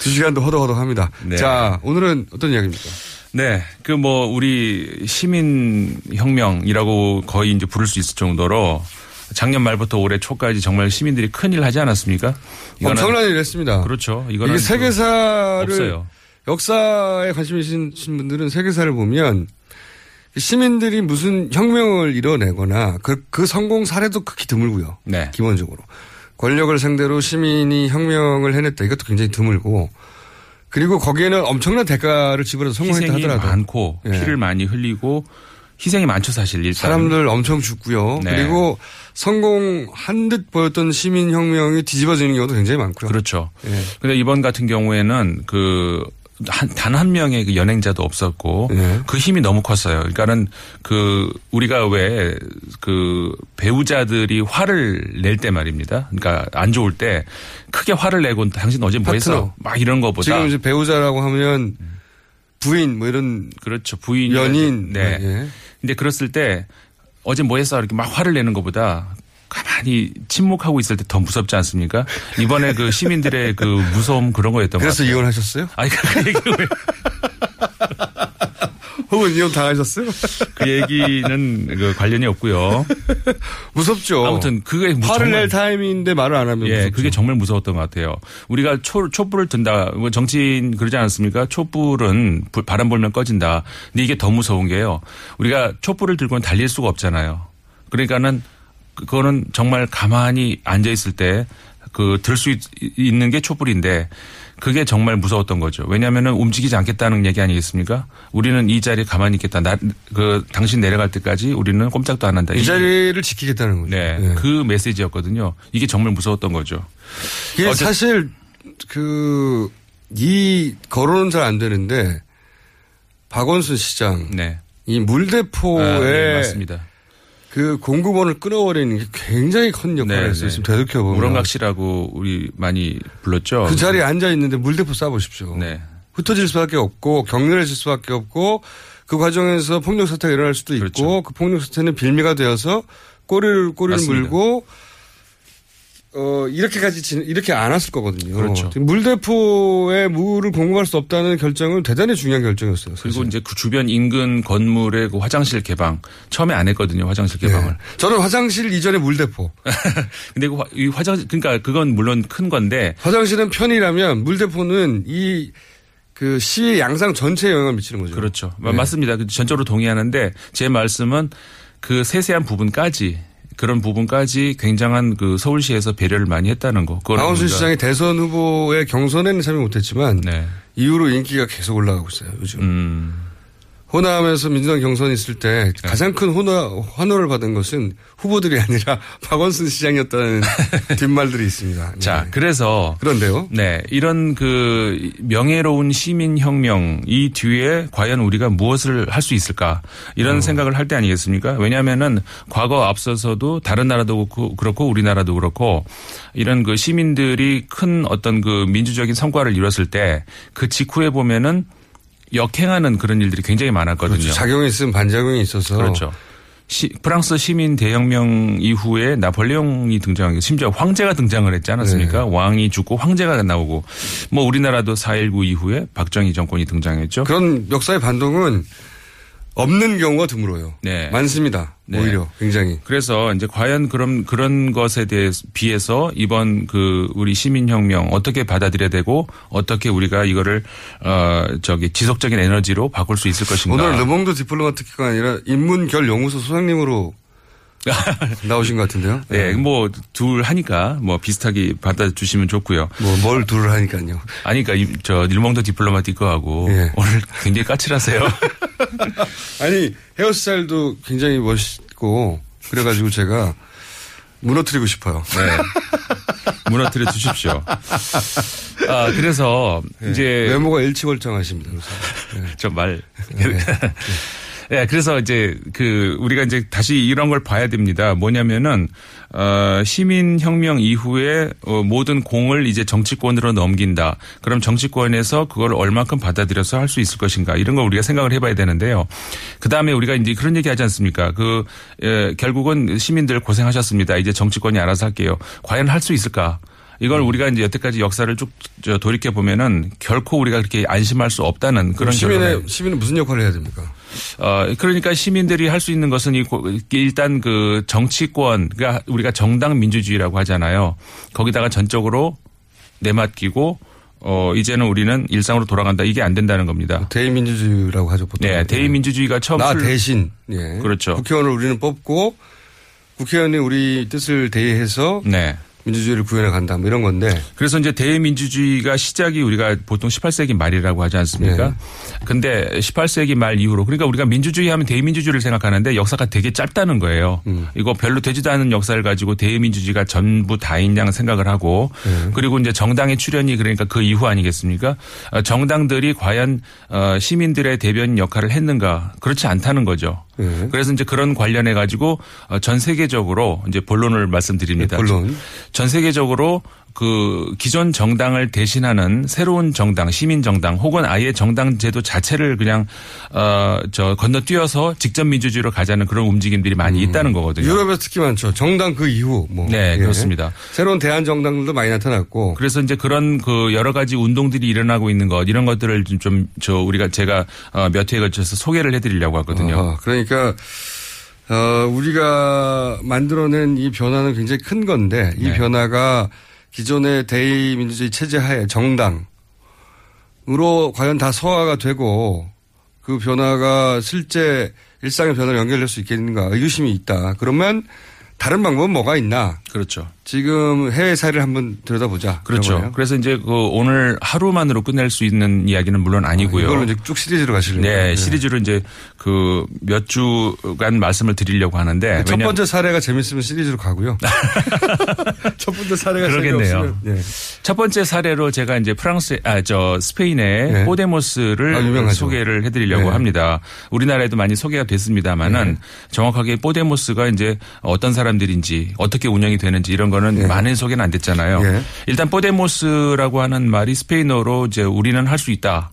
두 시간도 허덕허덕 합니다. 네. 자, 오늘은 어떤 이야기입니까? 네. 그 뭐, 우리 시민혁명이라고 거의 이제 부를 수 있을 정도로 작년 말부터 올해 초까지 정말 시민들이 큰일 하지 않았습니까? 엄청난 일을 했습니다. 그렇죠. 이거는 이게 세계사를 없어요. 역사에 관심 있으신 분들은 세계사를 보면 시민들이 무슨 혁명을 이뤄내거나 그, 그 성공 사례도 극히 드물고요. 네. 기본적으로. 권력을 상대로 시민이 혁명을 해냈다. 이것도 굉장히 드물고. 그리고 거기에는 엄청난 대가를 지불해서 성공했다 하더라도. 많고 예. 피를 많이 흘리고 희생이 많죠 사실 일단. 사람들 엄청 죽고요. 네. 그리고 성공한 듯 보였던 시민혁명이 뒤집어지는 경우도 굉장히 많고요. 그렇죠. 예. 근데 이번 같은 경우에는 그단한 명의 그 연행자도 없었고 네. 그 힘이 너무 컸어요. 그러니까는 그 우리가 왜 그 배우자들이 화를 낼 때 말입니다. 그러니까 안 좋을 때 크게 화를 내고 당신 어제 뭐 했어? 파트너. 막 이런 거보다 지금 이제 배우자라고 하면 부인 뭐 이런 그렇죠. 부인 연인. 네. 예. 근데 그랬을 때 어제 뭐 했어? 이렇게 막 화를 내는 것보다 가만히 침묵하고 있을 때 더 무섭지 않습니까? 이번에 그 시민들의 그 무서움 그런 거였던 것 그래서 같아요. 이혼하셨어요? 아니 그 얘기 왜 혹은 이혼 당하셨어요? 그 얘기는 그 관련이 없고요. 무섭죠. 아무튼 그게 뭐 화를 정말- 낼 타임인데 말을 안 하면 예, 무섭죠. 그게 정말 무서웠던 것 같아요. 우리가 초, 촛불을 든다. 뭐 정치인 그러지 않습니까? 촛불은 불- 바람 불면 꺼진다. 근데 이게 더 무서운 게요. 우리가 촛불을 들고는 달릴 수가 없잖아요. 그러니까는 그거는 정말 가만히 앉아 있을 때 그 들 수 있는 게 촛불인데 그게 정말 무서웠던 거죠. 왜냐하면 움직이지 않겠다는 얘기 아니겠습니까? 우리는 이 자리에 가만히 있겠다. 나, 그 당신 내려갈 때까지 우리는 꼼짝도 안 한다. 이 자리를 지키겠다는 거죠. 네, 예. 그 메시지였거든요. 이게 정말 무서웠던 거죠. 이게 사실 그 이 거론은 잘 안 되는데 박원순 시장 네. 이 물대포에 아, 네, 맞습니다. 그 공급원을 끊어버리는 게 굉장히 큰 역할을 네, 했어요. 네. 지금 되돌켜 보면 우렁각시라고 우리 많이 불렀죠. 그 자리에 앉아 있는데 물대포 쏴보십시오. 네. 흩어질 수밖에 없고 격렬해질 수밖에 없고 그 과정에서 폭력 사태가 일어날 수도 있고 그렇죠. 그 폭력 사태는 빌미가 되어서 꼬리를 꼬리를 맞습니다. 물고 어 이렇게까지 진- 이렇게 안 왔을 거거든요. 그렇죠. 물대포에 물을 공급할 수 없다는 결정은 대단히 중요한 결정이었어요. 그리고 사실. 이제 그 주변 인근 건물의 그 화장실 개방 처음에 안 했거든요. 화장실 개방을. 네. 저는 화장실 이전에 물대포. 근데 그 화- 이 화장 그러니까 그건 물론 큰 건데 화장실은 편이라면 물대포는 이 그 시위 양상 전체에 영향을 미치는 거죠. 그렇죠. 네. 맞습니다. 그 전적으로 동의하는데 제 말씀은 그 세세한 부분까지 그런 부분까지 굉장한 그 서울시에서 배려를 많이 했다는 거. 박원순 시장이 대선 후보의 경선에는 참여 못했지만 네. 이후로 인기가 계속 올라가고 있어요. 요즘 음. 호남에서 민주당 경선 있을 때 네. 가장 큰 호나, 환호를 받은 것은 후보들이 아니라 박원순 시장이었다는 뒷말들이 있습니다. 자, 네. 그래서 그런데요. 네, 이런 그 명예로운 시민 혁명 이 뒤에 과연 우리가 무엇을 할 수 있을까 이런 생각을 할 때 아니겠습니까? 왜냐하면은 과거 앞서서도 다른 나라도 그렇고 우리나라도 그렇고 이런 그 시민들이 큰 어떤 그 민주적인 성과를 이뤘을 때 그 직후에 보면은 역행하는 그런 일들이 굉장히 많았거든요. 그렇죠. 작용이 있으면 반작용이 있어서 그렇죠. 시- 프랑스 시민 대혁명 이후에 나폴레옹이 등장하고 심지어 황제가 등장을 했지 않았습니까? 네. 왕이 죽고 황제가 나오고 뭐 우리나라도 4.19 이후에 박정희 정권이 등장했죠. 그런 역사의 반동은 없는 경우가 드물어요. 네. 많습니다. 네. 오히려 굉장히. 그래서 이제 과연 그런 그런 것에 대해 비해서 이번 그 우리 시민혁명 어떻게 받아들여야 되고 어떻게 우리가 이거를 어 저기 지속적인 에너지로 바꿀 수 있을 것인가. 오늘 르몽드 디플로마티크가 아니라 인문결 연구소 소장님으로 나오신 것 같은데요. 네, 뭐 둘 하니까 뭐 비슷하게 받아주시면 좋고요. 뭐 뭘 둘을 하니까요. 아니, 그러니까 이- 저 일몽도 디플로마티크하고 예. 오늘 굉장히 까칠하세요. 아니 헤어스타일도 굉장히 멋있고 그래가지고 제가 무너뜨리고 싶어요. 네. 무너뜨려 주십시오. 아, 그래서 이제 외모가 일치월장하십니다. 저 말. 예, 그래서 이제 그 우리가 이제 다시 이런 걸 봐야 됩니다. 뭐냐면은 어 시민 혁명 이후에 어 모든 공을 이제 정치권으로 넘긴다. 그럼 정치권에서 그걸 얼마큼 받아들여서 할 수 있을 것인가 이런 걸 우리가 생각을 해봐야 되는데요. 그 다음에 우리가 이제 그런 얘기 하지 않습니까? 그 예, 결국은 시민들 고생하셨습니다. 이제 정치권이 알아서 할게요. 과연 할 수 있을까? 이걸 우리가 이제 여태까지 역사를 쭉저 돌이켜 보면은 결코 우리가 그렇게 안심할 수 없다는 그런 시민의 시민은 무슨 역할을 해야 됩니까? 어, 그러니까 시민들이 할 수 있는 것은 이 일단 그 정치권, 그러니까 우리가 정당 민주주의라고 하잖아요. 거기다가 전적으로 내맡기고 어 이제는 우리는 일상으로 돌아간다 이게 안 된다는 겁니다. 대의민주주의라고 하죠 보통. 네, 대의민주주의가 처음 나 풀- 대신 예. 그렇죠. 국회의원을 우리는 뽑고 국회의원이 우리 뜻을 대의해서 네. 민주주의를 구현해 간다 뭐 이런 건데 그래서 이제 대의민주주의가 시작이 우리가 보통 18세기 말이라고 하지 않습니까? 네. 근데 18세기 말 이후로 그러니까 우리가 민주주의 하면 대의민주주의를 생각하는데 역사가 되게 짧다는 거예요. 음. 이거 별로 되지도 않은 역사를 가지고 대의민주주의가 전부 다인 양 생각을 하고 네. 그리고 이제 정당의 출현이 그러니까 그 이후 아니겠습니까? 어, 정당들이 과연 어, 시민들의 대변 역할을 했는가? 그렇지 않다는 거죠. 네. 그래서 이제 그런 관련해 가지고 어, 전 세계적으로 이제 본론을 말씀드립니다. 네, 본론. 전 세계적으로 그 기존 정당을 대신하는 새로운 정당, 시민 정당 혹은 아예 정당 제도 자체를 그냥 어저 건너뛰어서 직접 민주주의로 가자는 그런 움직임들이 많이 있다는 거거든요. 유럽에서 특히 많죠. 정당 그 이후 뭐 네, 예. 그렇습니다. 새로운 대한 정당들도 많이 나타났고 그래서 이제 그런 그 여러 가지 운동들이 일어나고 있는 것 이런 것들을 좀 저 우리가 제가 어, 몇 회에 걸쳐서 소개를 해 드리려고 하거든요. 어허, 그러니까 어, 우리가 만들어낸 이 변화는 굉장히 큰 건데 이 네. 변화가 기존의 대의민주주의 체제 하에 정당으로 과연 다 소화가 되고 그 변화가 실제 일상의 변화로 연결될 수 있겠는가 의구심이 있다. 그러면 다른 방법은 뭐가 있나? 그렇죠. 지금 해외 사례를 한번 들여다보자. 그렇죠. 거예요. 그래서 이제 그 오늘 하루만으로 끝낼 수 있는 이야기는 물론 아니고요. 이걸로 이제 쭉 시리즈로 가시려고. 네, 시리즈로 이제 그 몇 주간 말씀을 드리려고 하는데 첫 왜냐- 번째 사례가 재밌으면 시리즈로 가고요. 첫 번째 사례가 그러겠네요. 네. 첫 번째 사례로 제가 이제 프랑스 아 저 스페인의 네. 포데모스를 아. 소개를 해드리려고 네. 합니다. 우리나라에도 많이 소개가 됐습니다만은 네. 정확하게 포데모스가 이제 어떤 사람들인지 어떻게 운영이 되는지 이런 거는 네. 많은 소개는 안 됐잖아요. 네. 일단 포데모스라고 하는 말이 스페인어로 이제 우리는 할 수 있다.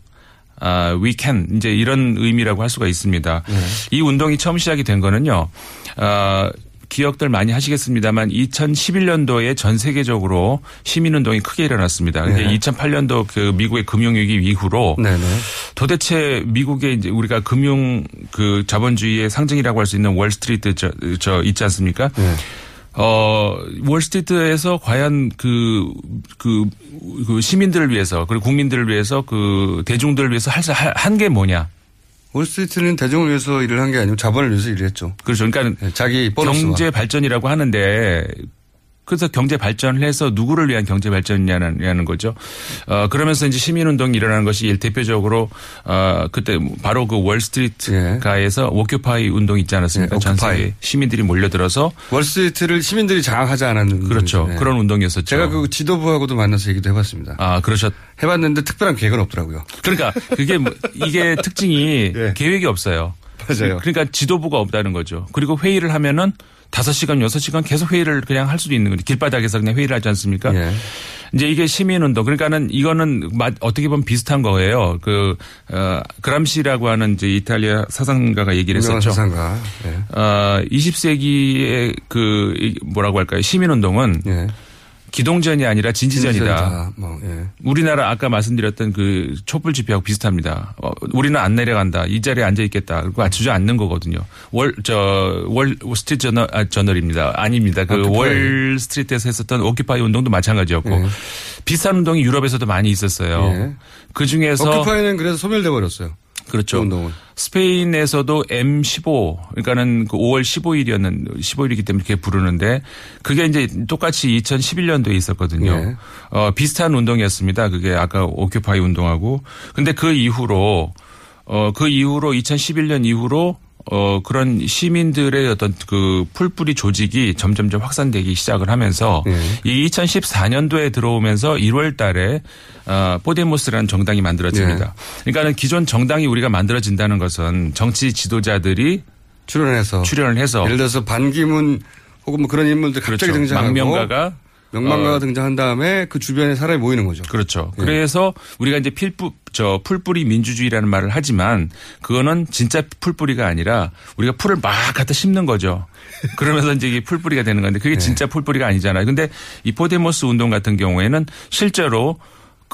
아, we can 이제 이런 의미라고 할 수가 있습니다. 네. 이 운동이 처음 시작이 된 거는요. 아, 기억들 많이 하시겠습니다만 2011년도에 전 세계적으로 시민 운동이 크게 일어났습니다. 근데 네. 2008년도 그 미국의 금융위기 이후로 네 네. 도대체 미국의 이제 우리가 금융 그 자본주의의 상징이라고 할 수 있는 월스트리트 저, 저 있지 않습니까? 네. 어, 월스트리트에서 과연 그, 그, 그 시민들을 위해서 그리고 국민들을 위해서 그 대중들을 위해서 한 게 뭐냐. 월스트리트는 대중을 위해서 일을 한 게 아니고 자본을 위해서 일을 했죠. 그렇죠. 그러니까 네, 자기 보너스와. 경제 발전이라고 하는데 그래서 경제 발전을 해서 누구를 위한 경제 발전이냐는 거죠. 어, 그러면서 이제 시민운동이 일어나는 것이 일 대표적으로 어, 그때 바로 그 월스트리트가에서 오큐파이 운동이 있지 않았습니까? 예, 전. 세계 시민들이 몰려들어서 월스트리트를 시민들이 장악하지 않았는 그렇죠. 네. 그런 운동이었었죠. 제가 그 지도부하고도 만나서 얘기도 해봤습니다. 아, 그러셨. 해봤는데 특별한 계획은 없더라고요. 그러니까 그게 뭐- 이게 특징이 예. 계획이 없어요. 맞아요. 그러니까 지도부가 없다는 거죠. 그리고 회의를 하면은 다섯 시간 여섯 시간 계속 회의를 그냥 할 수도 있는 거죠. 길바닥에서 그냥 회의를 하지 않습니까? 예. 이제 이게 시민운동. 그러니까는 이거는 마- 어떻게 보면 비슷한 거예요. 그, 어, 그람시라고 하는 이제 이탈리아 사상가가 얘기를 했었죠. 사상가. 예. 어, 20세기의 그, 이- 뭐라고 할까요. 시민운동은 예. 기동전이 아니라 진지전이다. 진지전이다. 뭐, 예. 우리나라 아까 말씀드렸던 그 촛불 집회하고 비슷합니다. 어, 우리는 안 내려간다. 이 자리에 앉아 있겠다. 그리고 주저앉는 거거든요. 월, 저, 월 스트리트 저널, 아, 저널입니다. 아닙니다. 그 Occupy. 월 스트리트에서 했었던 Occupy 운동도 마찬가지였고 예. 비슷한 운동이 유럽에서도 많이 있었어요. 예. 그 중에서 오큐파이는 그래서 소멸돼 버렸어요. 그렇죠. 그 운동은. 스페인에서도 M15 그러니까는 그 5월 15일이었는 15일이기 때문에 그렇게 부르는데 그게 이제 똑같이 2011년도에 있었거든요. 예. 어 비슷한 운동이었습니다. 그게 아까 오큐파이 운동하고 근데 그 이후로 어 그 이후로 2011년 이후로 어 그런 시민들의 어떤 그 풀뿌리 조직이 점점점 확산되기 시작을 하면서 예. 이 2014년도에 들어오면서 1월 달에 어 포데모스라는 정당이 만들어집니다. 그러니까는 기존 정당이 우리가 만들어진다는 것은 정치 지도자들이 출연해서. 출연을 해서 예를 들어서 반기문 혹은 뭐 그런 인물들 갑자기 그렇죠. 등장하고. 망명가가 명망가가 어, 등장한 다음에 그 주변에 사람이 모이는 거죠. 그렇죠. 예. 그래서 우리가 이제 필뿌 저 풀뿌리 민주주의라는 말을 하지만 그거는 진짜 풀뿌리가 아니라 우리가 풀을 막 갖다 심는 거죠. 그러면서 이제 이게 풀뿌리가 되는 건데 예. 그게 진짜 풀뿌리가 아니잖아요. 근데 이 포데모스 운동 같은 경우에는 실제로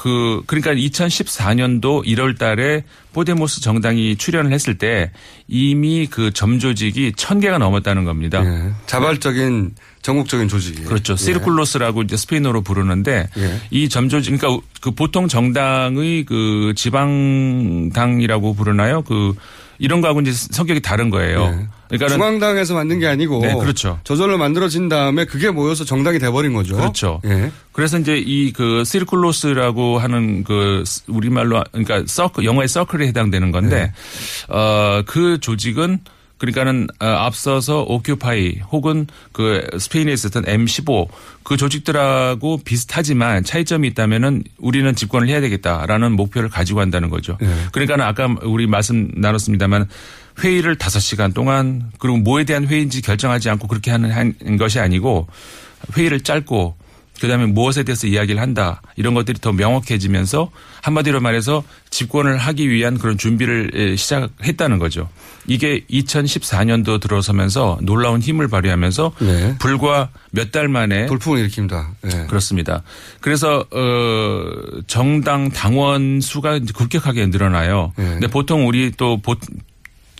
그 그러니까 2014년도 1월 달에 포데모스 정당이 출현을 했을 때 이미 그 점조직이 천 개가 넘었다는 겁니다. 예. 자발적인 전국적인 조직이. 그렇죠. Círculos라고 이제 스페인어로 부르는데 예. 이 점조직 그러니까 그 보통 정당의 그 지방당이라고 부르나요? 그 이런 거하고 이제 성격이 다른 거예요. 예. 그러니까 중앙당에서 만든 게 아니고 네, 그렇죠. 저절로 만들어진 다음에 그게 모여서 정당이 돼버린 거죠. 그렇죠. 예. 그래서 이제 이 그 시르쿨로스라고 하는 그 우리말로 그러니까 서클 영어의 서클에 해당되는 건데 네. 어그 조직은 그러니까는 어, 앞서서 오큐파이 혹은 그 스페인에 있었던 M15 그 조직들하고 비슷하지만 차이점이 있다면은 우리는 집권을 해야 되겠다라는 목표를 가지고 한다는 거죠. 네. 그러니까는 아까 우리 말씀 나눴습니다만 회의를 다섯 시간 동안 그리고 뭐에 대한 회의인지 결정하지 않고 그렇게 하는 한 것이 아니고 회의를 짧고 그다음에 무엇에 대해서 이야기를 한다 이런 것들이 더 명확해지면서 한마디로 말해서 집권을 하기 위한 그런 준비를 에, 시작했다는 거죠. 이게 2014년도 들어서면서 놀라운 힘을 발휘하면서 네. 불과 몇 달 만에 돌풍을 일으킵니다. 예. 그렇습니다. 그래서 어 정당 당원 수가 급격하게 늘어나요. 네. 근데 보통 우리 또 보,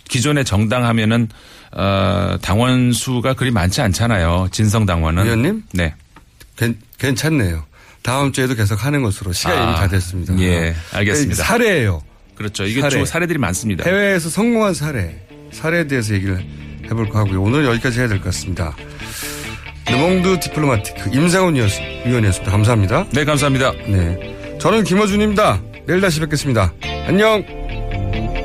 기존의 정당 하면은 어 당원 수가 그리 많지 않잖아요. 진성 당원은. 위원님? 네. 괜, 괜찮네요. 다음 주에도 계속 하는 것으로 시간이 아, 이미 다 됐습니다. 예, 알겠습니다. 사례예요. 그렇죠. 이게 사례. 주 사례들이 많습니다. 해외에서 성공한 사례, 사례에 대해서 얘기를 해볼까 하고요. 오늘 여기까지 해야 될 것 같습니다. 르몽드 디플로마티크 임상훈 위원- 위원이었습니다. 감사합니다. 네, 감사합니다. 네. 저는 김어준입니다. 내일 다시 뵙겠습니다. 안녕!